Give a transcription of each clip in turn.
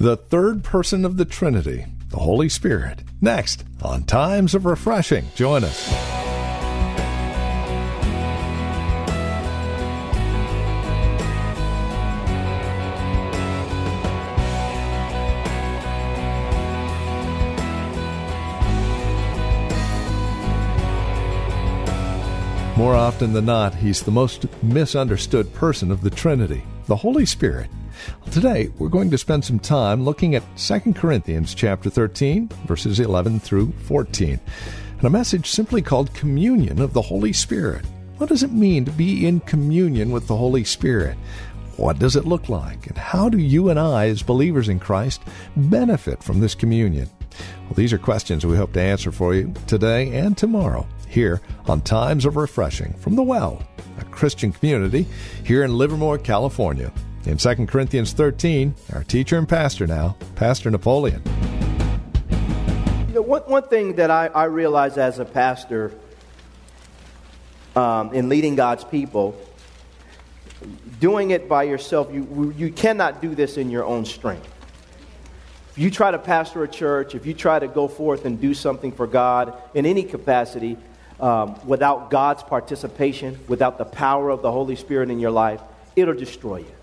The third person of the Trinity, the Holy Spirit. Next on Times of Refreshing. Join us. More often than not, he's the most misunderstood person of the Trinity, the Holy Spirit. Today, we're going to spend some time looking at 2 Corinthians chapter 13, verses 11 through 14, and a message simply called Communion of the Holy Spirit. What does it mean to be in communion with the Holy Spirit? What does it look like? And how do you and I, as believers in Christ, benefit from this communion? Well, these are questions we hope to answer for you today and tomorrow here on Times of Refreshing from the Well, a Christian community here in Livermore, California. In 2 Corinthians 13, our teacher and pastor now, Pastor Napoleon. You know, one, one thing that I, I realize as a pastor um, in leading God's people, doing it by yourself, you, you cannot do this in your own strength. If you try to pastor a church, if you try to go forth and do something for God in any capacity, um, without God's participation, without the power of the Holy Spirit in your life, it'll destroy you.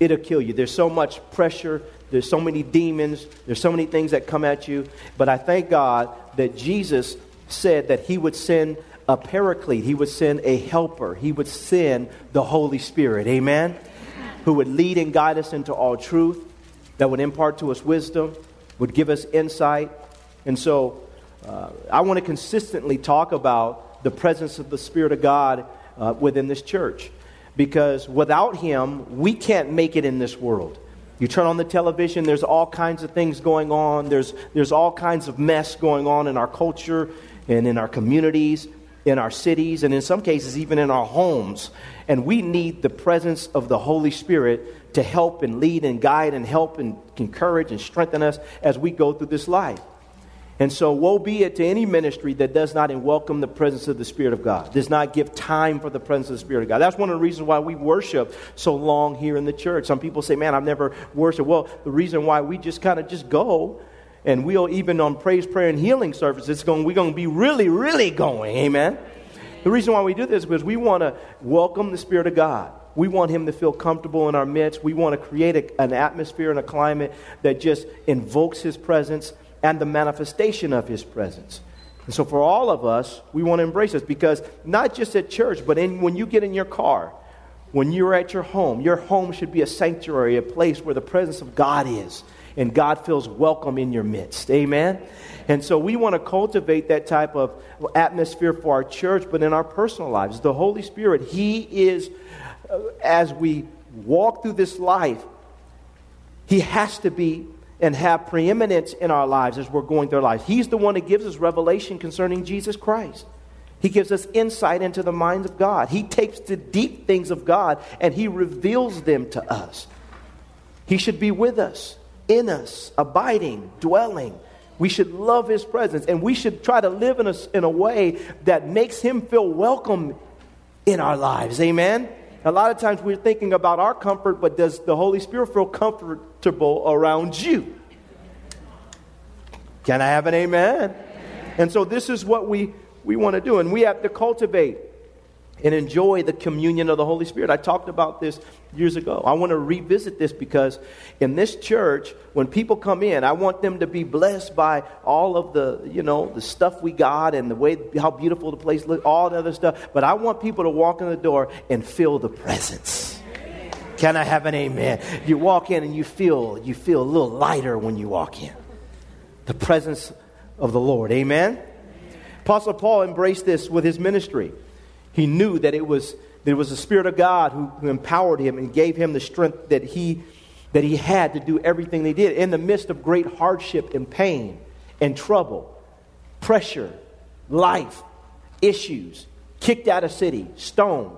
It'll kill you. There's so much pressure, there's so many demons, there's so many things that come at you. But I thank God that Jesus said that He would send a paraclete, He would send a helper, He would send the Holy Spirit. Amen? Who would lead and guide us into all truth, that would impart to us wisdom, would give us insight. And so uh, I want to consistently talk about the presence of the Spirit of God uh, within this church because without Him, we can't make it in this world. You turn on the television, there's all kinds of things going on. There's, there's all kinds of mess going on in our culture and in our communities, in our cities, and in some cases, even in our homes. And we need the presence of the Holy Spirit to help and lead and guide and help and encourage and strengthen us as we go through this life. And so, woe be it to any ministry that does not welcome the presence of the Spirit of God, does not give time for the presence of the Spirit of God. That's one of the reasons why we worship so long here in the church. Some people say, man, I've never worshiped. Well, the reason why we just kind of just go and we'll even on praise, prayer, and healing services, going, we're going to be really, really going. Amen. The reason why we do this is because we want to welcome the Spirit of God. We want Him to feel comfortable in our midst. We want to create a, an atmosphere and a climate that just invokes His presence and the manifestation of his presence. And so, for all of us, we want to embrace this because not just at church, but in, when you get in your car, when you're at your home, your home should be a sanctuary, a place where the presence of God is and God feels welcome in your midst. Amen? And so we want to cultivate that type of atmosphere for our church, but in our personal lives. The Holy Spirit, He is, uh, as we walk through this life, He has to be and have preeminence in our lives as we're going through our lives. He's the one that gives us revelation concerning Jesus Christ. He gives us insight into the minds of God. He takes the deep things of God and He reveals them to us. He should be with us, in us, abiding, dwelling. We should love His presence and we should try to live in a, in a way that makes Him feel welcome in our lives. Amen? A lot of times we're thinking about our comfort, but does the Holy Spirit feel comfortable around you? Can I have an amen? And so this is what we, we want to do, and we have to cultivate and enjoy the communion of the Holy Spirit. I talked about this years ago. I want to revisit this because in this church, when people come in, I want them to be blessed by all of the, you know, the stuff we got and the way how beautiful the place looks, all the other stuff. But I want people to walk in the door and feel the presence. Can I have an amen? You walk in and you feel you feel a little lighter when you walk in. The presence of the Lord. Amen. Apostle Paul embraced this with his ministry. He knew that it was, that it was the Spirit of God who, who empowered him and gave him the strength that he that he had to do everything they did in the midst of great hardship and pain and trouble, pressure, life, issues, kicked out of city, stoned,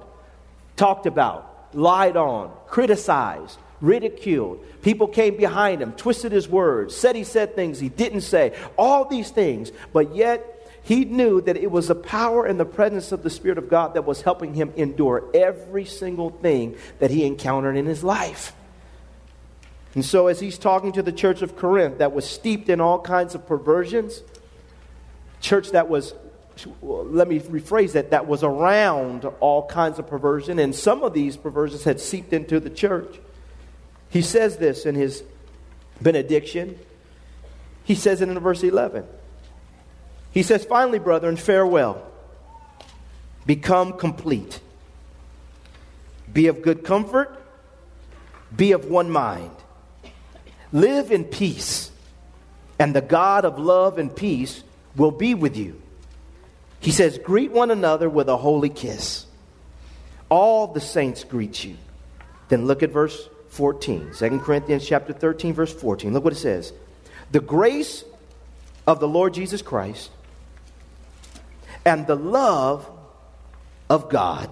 talked about, lied on, criticized, ridiculed. People came behind him, twisted his words, said he said things he didn't say, all these things, but yet he knew that it was the power and the presence of the Spirit of God that was helping him endure every single thing that he encountered in his life. And so, as he's talking to the church of Corinth that was steeped in all kinds of perversions, church that was, let me rephrase that, that was around all kinds of perversion, and some of these perversions had seeped into the church. He says this in his benediction. He says it in verse 11. He says, Finally, brethren, farewell. Become complete. Be of good comfort. Be of one mind. Live in peace, and the God of love and peace will be with you. He says, Greet one another with a holy kiss. All the saints greet you. Then look at verse 14. 2 Corinthians chapter 13, verse 14. Look what it says. The grace of the Lord Jesus Christ and the love of God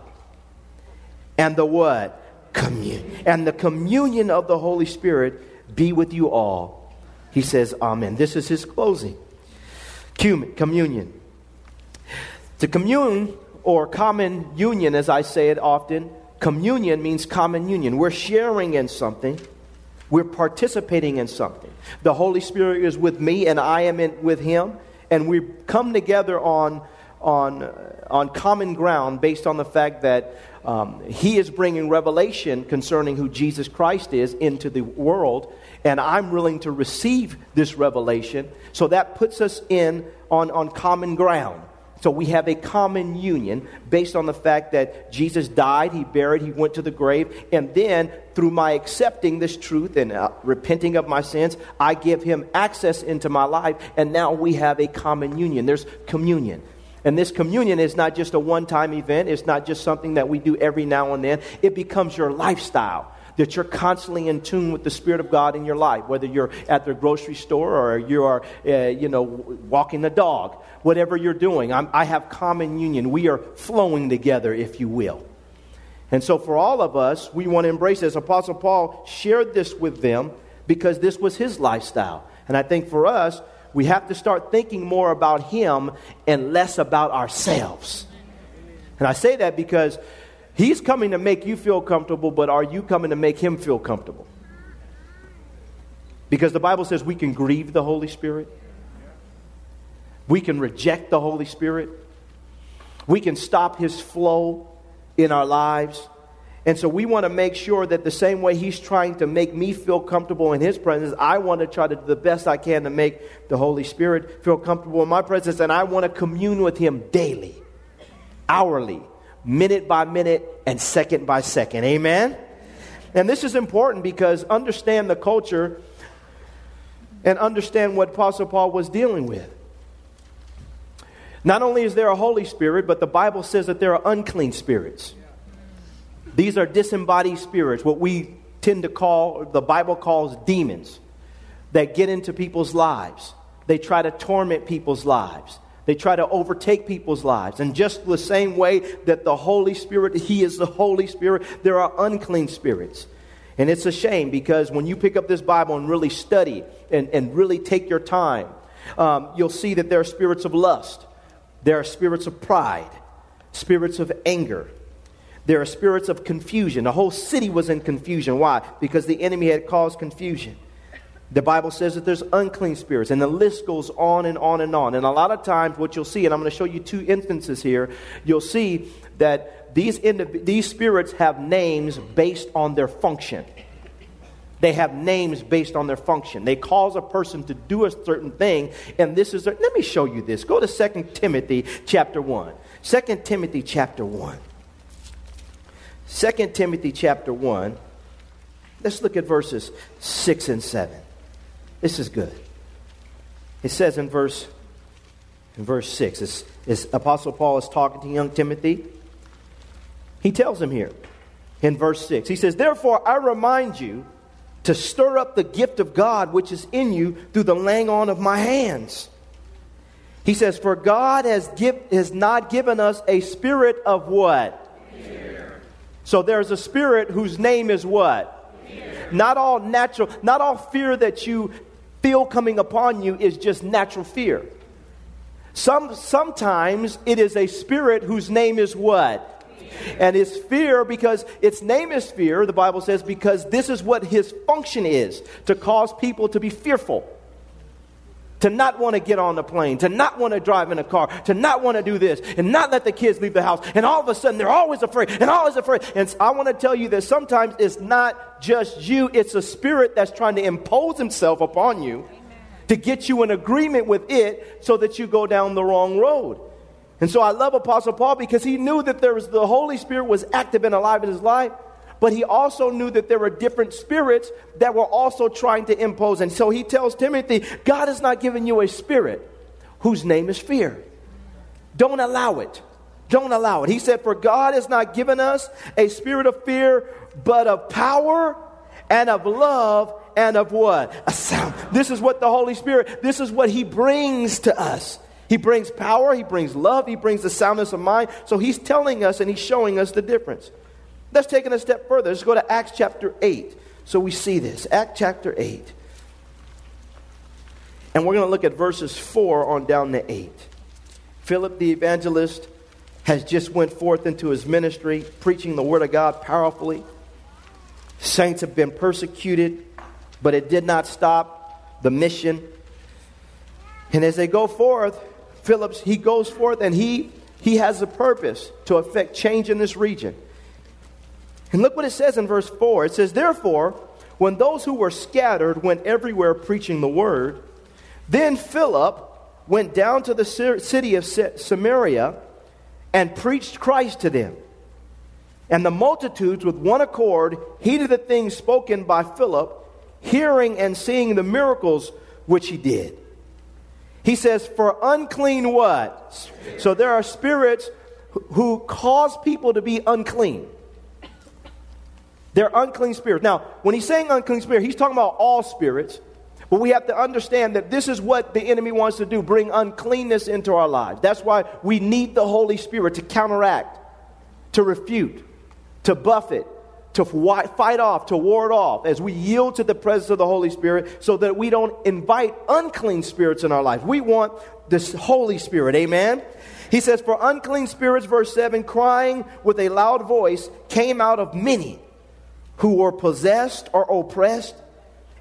and the what? Communion. And the communion of the Holy Spirit be with you all. He says, Amen. This is his closing. Communion. To commune or common union, as I say it often, communion means common union. We're sharing in something. We're participating in something. The Holy Spirit is with me and I am in, with him. And we come together on on, on common ground based on the fact that um, he is bringing revelation concerning who Jesus Christ is into the world, and I'm willing to receive this revelation. So that puts us in on, on common ground. So we have a common union based on the fact that Jesus died, he buried, he went to the grave, and then through my accepting this truth and uh, repenting of my sins, I give him access into my life, and now we have a common union. There's communion. And this communion is not just a one time event, it's not just something that we do every now and then. It becomes your lifestyle. That you're constantly in tune with the Spirit of God in your life, whether you're at the grocery store or you are, uh, you know, walking the dog, whatever you're doing. I'm, I have common union. We are flowing together, if you will. And so, for all of us, we want to embrace this. Apostle Paul shared this with them because this was his lifestyle. And I think for us, we have to start thinking more about Him and less about ourselves. And I say that because He's coming to make you feel comfortable, but are you coming to make Him feel comfortable? Because the Bible says we can grieve the Holy Spirit, we can reject the Holy Spirit, we can stop His flow in our lives. And so we want to make sure that the same way he's trying to make me feel comfortable in his presence, I want to try to do the best I can to make the Holy Spirit feel comfortable in my presence. And I want to commune with him daily, hourly, minute by minute, and second by second. Amen? And this is important because understand the culture and understand what Apostle Paul was dealing with. Not only is there a Holy Spirit, but the Bible says that there are unclean spirits. These are disembodied spirits, what we tend to call, the Bible calls demons, that get into people's lives. They try to torment people's lives. They try to overtake people's lives. And just the same way that the Holy Spirit, He is the Holy Spirit, there are unclean spirits. And it's a shame because when you pick up this Bible and really study and, and really take your time, um, you'll see that there are spirits of lust, there are spirits of pride, spirits of anger, there are spirits of confusion. The whole city was in confusion. Why? Because the enemy had caused confusion. The Bible says that there's unclean spirits, and the list goes on and on and on. And a lot of times, what you'll see, and I'm going to show you two instances here, you'll see that these, indiv- these spirits have names based on their function. They have names based on their function. They cause a person to do a certain thing, and this is. A, let me show you this. Go to 2 Timothy chapter 1. 2 Timothy chapter 1. 2 Timothy chapter 1. Let's look at verses 6 and 7. This is good. It says in verse, in verse 6, it's, it's Apostle Paul is talking to young Timothy. He tells him here in verse 6, he says, Therefore I remind you to stir up the gift of God which is in you through the laying on of my hands. He says, For God has, give, has not given us a spirit of what? Fear. So there's a spirit whose name is what? Fear. Not all natural, not all fear that you feel coming upon you is just natural fear. Some, sometimes it is a spirit whose name is what? And it's fear because its name is fear, the Bible says, because this is what his function is to cause people to be fearful. To not want to get on the plane, to not want to drive in a car, to not want to do this, and not let the kids leave the house. And all of a sudden, they're always afraid and always afraid. And I want to tell you that sometimes it's not just you, it's a spirit that's trying to impose himself upon you to get you in agreement with it so that you go down the wrong road. And so I love Apostle Paul because he knew that there was the Holy Spirit was active and alive in his life, but he also knew that there were different spirits that were also trying to impose. And so he tells Timothy, God has not given you a spirit whose name is fear. Don't allow it. Don't allow it. He said, For God has not given us a spirit of fear, but of power and of love and of what? A sound. This is what the Holy Spirit, this is what He brings to us. He brings power, he brings love, he brings the soundness of mind. So he's telling us and he's showing us the difference. Let's take it a step further. Let's go to Acts chapter 8. So we see this. Acts chapter 8. And we're going to look at verses 4 on down to 8. Philip the evangelist has just went forth into his ministry preaching the word of God powerfully. Saints have been persecuted, but it did not stop the mission. And as they go forth, Phillips, he goes forth and he, he has a purpose to effect change in this region. And look what it says in verse 4. It says, Therefore, when those who were scattered went everywhere preaching the word, then Philip went down to the city of Samaria and preached Christ to them. And the multitudes, with one accord, heeded the things spoken by Philip, hearing and seeing the miracles which he did. He says, for unclean what? So there are spirits who cause people to be unclean. They're unclean spirits. Now, when he's saying unclean spirit, he's talking about all spirits. But we have to understand that this is what the enemy wants to do bring uncleanness into our lives. That's why we need the Holy Spirit to counteract, to refute, to buffet, to fight off, to ward off, as we yield to the presence of the Holy Spirit so that we don't invite unclean spirits in our life. We want this Holy Spirit. Amen? He says, For unclean spirits, verse 7, crying with a loud voice came out of many who were possessed or oppressed,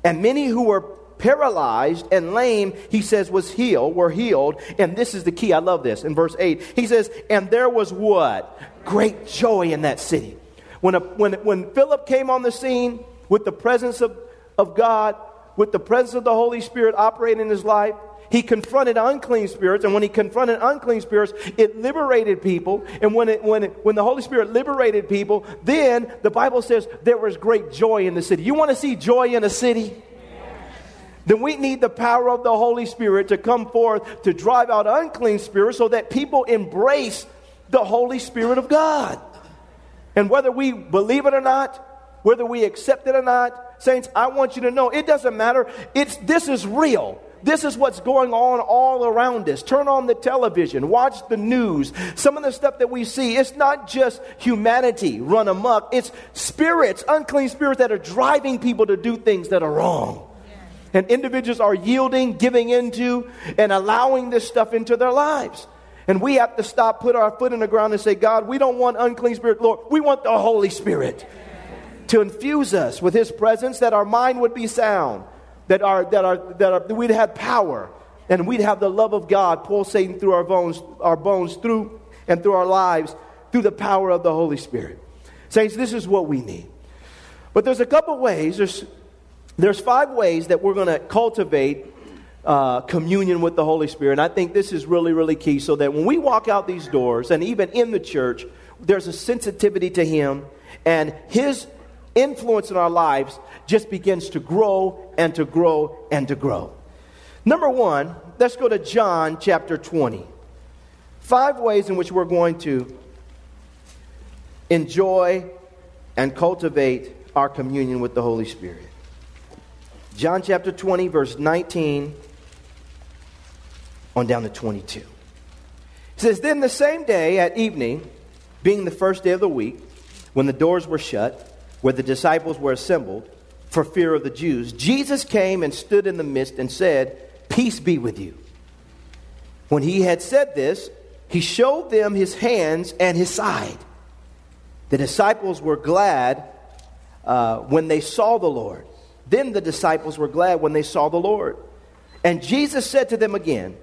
and many who were paralyzed and lame, he says, was healed, were healed. And this is the key. I love this. In verse 8, he says, And there was what? Great joy in that city. When, a, when, when Philip came on the scene with the presence of, of God, with the presence of the Holy Spirit operating in his life, he confronted unclean spirits, and when he confronted unclean spirits, it liberated people. And when, it, when, it, when the Holy Spirit liberated people, then the Bible says there was great joy in the city. You want to see joy in a city? Then we need the power of the Holy Spirit to come forth to drive out unclean spirits so that people embrace the Holy Spirit of God. And whether we believe it or not, whether we accept it or not, saints, I want you to know it doesn't matter. It's, this is real. This is what's going on all around us. Turn on the television, watch the news. Some of the stuff that we see, it's not just humanity run amok, it's spirits, unclean spirits that are driving people to do things that are wrong. And individuals are yielding, giving into, and allowing this stuff into their lives. And we have to stop, put our foot in the ground, and say, God, we don't want unclean spirit, Lord. We want the Holy Spirit to infuse us with His presence, that our mind would be sound, that, our, that, our, that, that we'd have power, and we'd have the love of God pulsating through our bones, our bones through and through our lives through the power of the Holy Spirit. Saints, this is what we need. But there's a couple ways, there's, there's five ways that we're going to cultivate uh, communion with the Holy Spirit. And I think this is really, really key so that when we walk out these doors, and even in the church, there's a sensitivity to Him, and His influence in our lives just begins to grow and to grow and to grow. Number one, let's go to John chapter 20. Five ways in which we're going to enjoy and cultivate our communion with the Holy Spirit. John chapter 20, verse 19 on down to 22. It says, Then the same day at evening, being the first day of the week, when the doors were shut, where the disciples were assembled for fear of the Jews, Jesus came and stood in the midst and said, Peace be with you. When he had said this, he showed them his hands and his side. The disciples were glad uh, when they saw the Lord. Then the disciples were glad when they saw the Lord. And Jesus said to them again,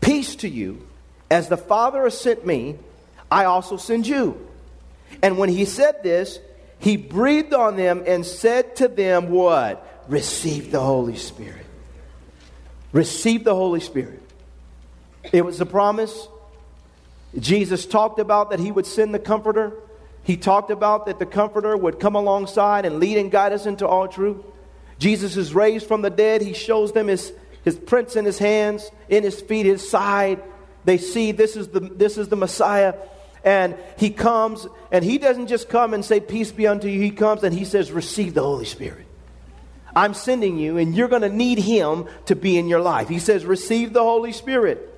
Peace to you. As the Father has sent me, I also send you. And when he said this, he breathed on them and said to them, What? Receive the Holy Spirit. Receive the Holy Spirit. It was a promise. Jesus talked about that he would send the Comforter. He talked about that the Comforter would come alongside and lead and guide us into all truth. Jesus is raised from the dead. He shows them his, his prints in his hands, in his feet, his side. They see this is the, this is the Messiah. And he comes, and he doesn't just come and say, Peace be unto you. He comes and he says, Receive the Holy Spirit. I'm sending you, and you're going to need him to be in your life. He says, Receive the Holy Spirit.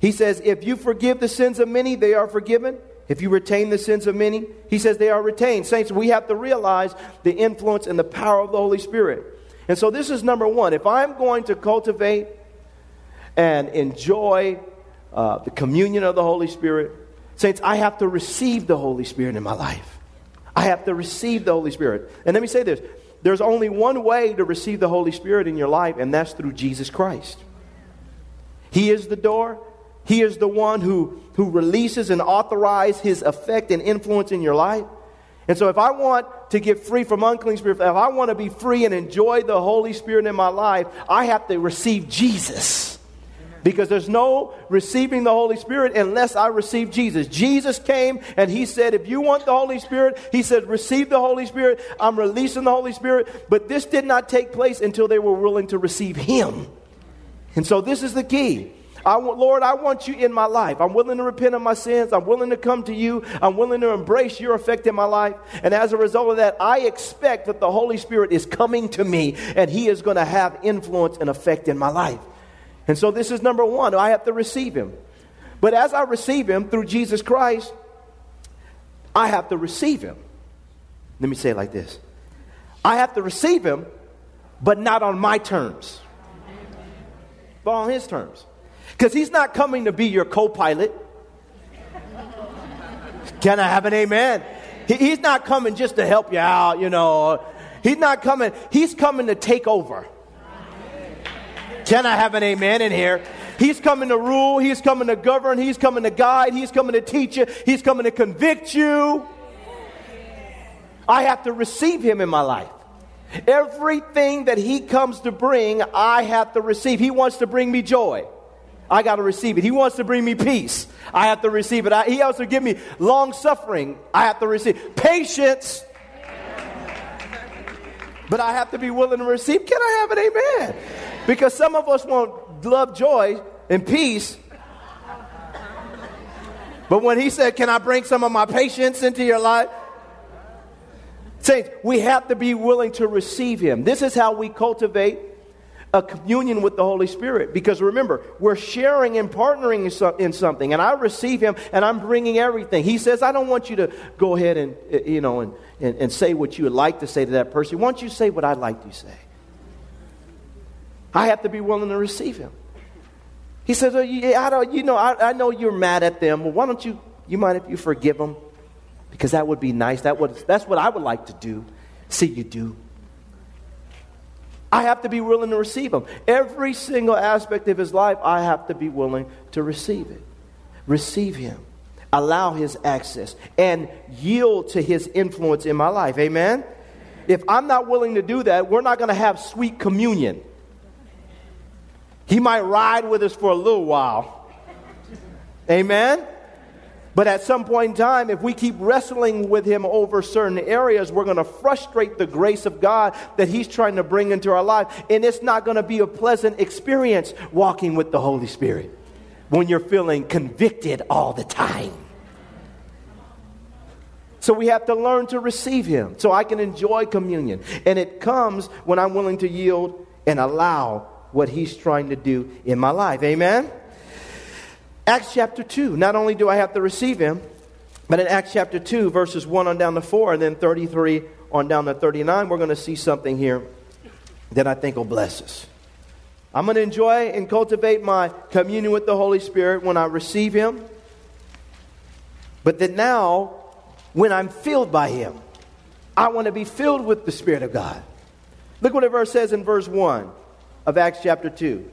He says, If you forgive the sins of many, they are forgiven. If you retain the sins of many, he says they are retained. Saints, we have to realize the influence and the power of the Holy Spirit. And so, this is number one. If I'm going to cultivate and enjoy uh, the communion of the Holy Spirit, Saints, I have to receive the Holy Spirit in my life. I have to receive the Holy Spirit. And let me say this there's only one way to receive the Holy Spirit in your life, and that's through Jesus Christ. He is the door. He is the one who, who releases and authorizes his effect and influence in your life. And so, if I want to get free from unclean spirit, if I want to be free and enjoy the Holy Spirit in my life, I have to receive Jesus. Because there's no receiving the Holy Spirit unless I receive Jesus. Jesus came and he said, if you want the Holy Spirit, he said, receive the Holy Spirit. I'm releasing the Holy Spirit. But this did not take place until they were willing to receive him. And so this is the key. I want, Lord, I want you in my life. I'm willing to repent of my sins. I'm willing to come to you. I'm willing to embrace your effect in my life. And as a result of that, I expect that the Holy Spirit is coming to me and he is going to have influence and effect in my life. And so this is number one. I have to receive him. But as I receive him through Jesus Christ, I have to receive him. Let me say it like this I have to receive him, but not on my terms, but on his terms. Because he's not coming to be your co pilot. Can I have an amen? He, he's not coming just to help you out, you know. He's not coming, he's coming to take over. Can I have an amen in here? He's coming to rule, he's coming to govern, he's coming to guide, he's coming to teach you, he's coming to convict you. I have to receive him in my life. Everything that he comes to bring, I have to receive. He wants to bring me joy. I got to receive it. He wants to bring me peace. I have to receive it. I, he also give me long suffering. I have to receive patience. But I have to be willing to receive. Can I have an amen? Because some of us want love, joy, and peace. But when he said, Can I bring some of my patience into your life? Saints, we have to be willing to receive him. This is how we cultivate a communion with the Holy Spirit. Because remember, we're sharing and partnering in something, and I receive Him, and I'm bringing everything. He says, I don't want you to go ahead and, eh, you know, and, and, and say what you would like to say to that person. Why don't you say what I'd like to say? I have to be willing to receive him. He says, oh, yeah, I don't, you know, I, I know you're mad at them. Well, why don't you, you mind if you forgive them? Because that would be nice. That would, that's what I would like to do. See you do. I have to be willing to receive him. Every single aspect of his life, I have to be willing to receive it. Receive him. Allow his access and yield to his influence in my life. Amen? If I'm not willing to do that, we're not going to have sweet communion. He might ride with us for a little while. Amen? But at some point in time, if we keep wrestling with Him over certain areas, we're going to frustrate the grace of God that He's trying to bring into our life. And it's not going to be a pleasant experience walking with the Holy Spirit when you're feeling convicted all the time. So we have to learn to receive Him so I can enjoy communion. And it comes when I'm willing to yield and allow what He's trying to do in my life. Amen? Acts chapter 2. Not only do I have to receive Him, but in Acts chapter 2, verses 1 on down to 4, and then 33 on down to 39, we're going to see something here that I think will bless us. I'm going to enjoy and cultivate my communion with the Holy Spirit when I receive Him. But then now, when I'm filled by Him, I want to be filled with the Spirit of God. Look what the verse says in verse 1 of Acts chapter 2.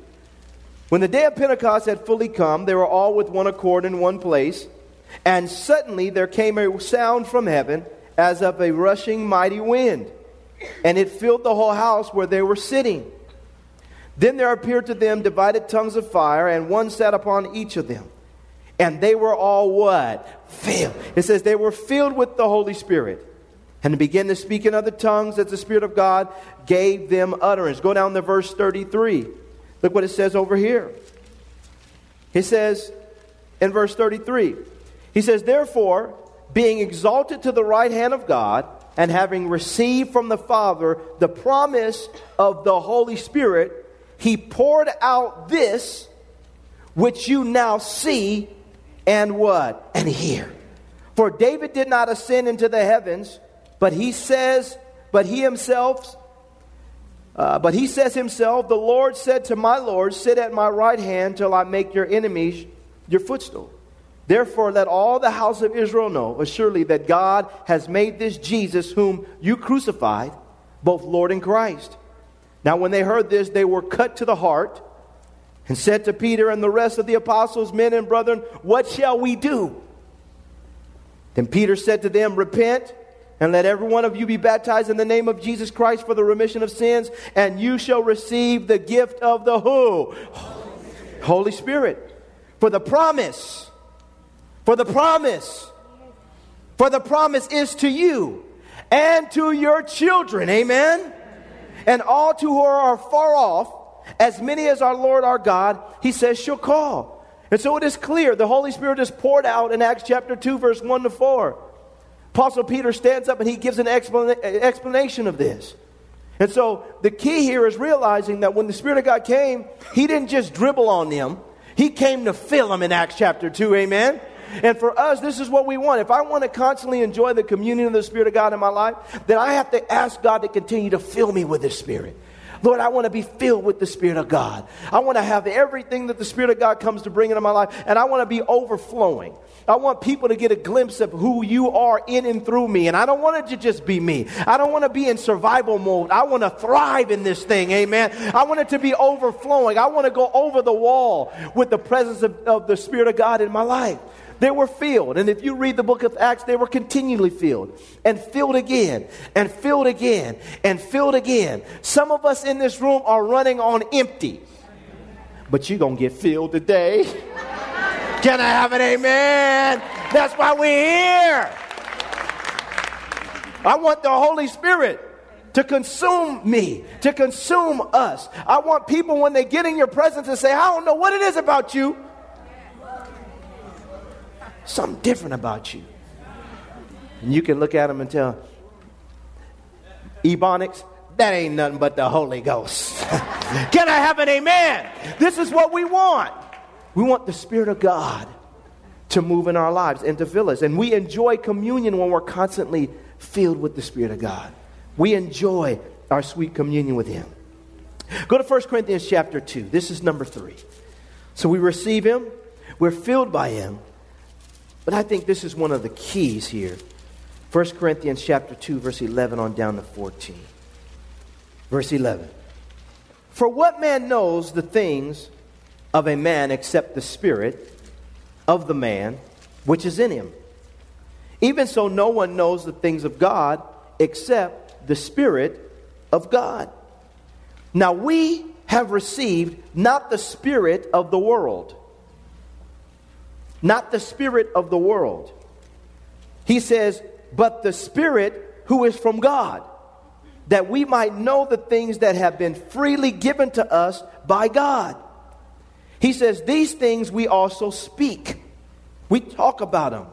When the day of Pentecost had fully come, they were all with one accord in one place. And suddenly there came a sound from heaven as of a rushing mighty wind, and it filled the whole house where they were sitting. Then there appeared to them divided tongues of fire, and one sat upon each of them. And they were all what? Filled. It says they were filled with the Holy Spirit. And began to speak in other tongues as the Spirit of God gave them utterance. Go down to verse 33. Look what it says over here. He says in verse 33 he says, Therefore, being exalted to the right hand of God, and having received from the Father the promise of the Holy Spirit, he poured out this which you now see and what? And hear. For David did not ascend into the heavens, but he says, but he himself, uh, but he says himself, the Lord said to my Lord, Sit at my right hand till I make your enemies your footstool. Therefore, let all the house of Israel know assuredly that God has made this Jesus, whom you crucified, both Lord and Christ. Now, when they heard this, they were cut to the heart and said to Peter and the rest of the apostles, Men and brethren, what shall we do? Then Peter said to them, Repent and let every one of you be baptized in the name of Jesus Christ for the remission of sins, and you shall receive the gift of the who? Holy Spirit. For the promise for the promise, for the promise is to you and to your children. Amen. And all to who are far off, as many as our Lord our God, he says, shall call. And so it is clear the Holy Spirit is poured out in Acts chapter 2, verse 1 to 4. Apostle Peter stands up and he gives an explanation of this. And so the key here is realizing that when the Spirit of God came, he didn't just dribble on them, he came to fill them in Acts chapter 2. Amen. And for us, this is what we want. If I want to constantly enjoy the communion of the Spirit of God in my life, then I have to ask God to continue to fill me with His Spirit. Lord, I want to be filled with the Spirit of God. I want to have everything that the Spirit of God comes to bring into my life, and I want to be overflowing. I want people to get a glimpse of who you are in and through me. And I don't want it to just be me. I don't want to be in survival mode. I want to thrive in this thing. Amen. I want it to be overflowing. I want to go over the wall with the presence of, of the Spirit of God in my life. They were filled. And if you read the book of Acts, they were continually filled and filled again and filled again and filled again. Some of us in this room are running on empty, but you're going to get filled today. Can I have an amen? That's why we're here. I want the Holy Spirit to consume me, to consume us. I want people when they get in your presence to say, I don't know what it is about you, something different about you. And you can look at them and tell, Ebonics, that ain't nothing but the Holy Ghost. can I have an amen? This is what we want. We want the Spirit of God to move in our lives and to fill us. And we enjoy communion when we're constantly filled with the Spirit of God. We enjoy our sweet communion with Him. Go to 1 Corinthians chapter 2. This is number 3. So we receive Him, we're filled by Him, but I think this is one of the keys here. 1 Corinthians chapter 2 verse 11 on down to 14. Verse 11. For what man knows the things of a man except the spirit of the man which is in him? Even so no one knows the things of God except the spirit of God. Now we have received not the spirit of the world not the spirit of the world. He says, but the spirit who is from God, that we might know the things that have been freely given to us by God. He says, these things we also speak. We talk about them.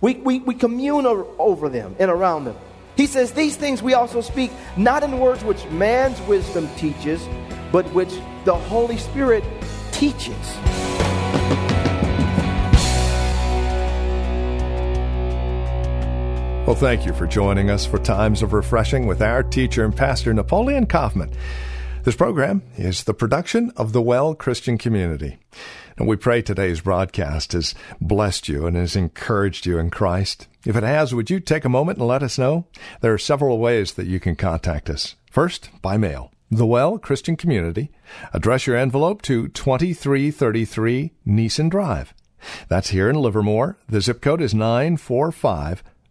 We, we, we commune over them and around them. He says, These things we also speak not in words which man's wisdom teaches, but which the Holy Spirit teaches. Well, thank you for joining us for Times of Refreshing with our teacher and pastor, Napoleon Kaufman. This program is the production of the Well Christian Community. And we pray today's broadcast has blessed you and has encouraged you in Christ. If it has, would you take a moment and let us know? There are several ways that you can contact us. First, by mail. The Well Christian Community. Address your envelope to 2333 Nissen Drive. That's here in Livermore. The zip code is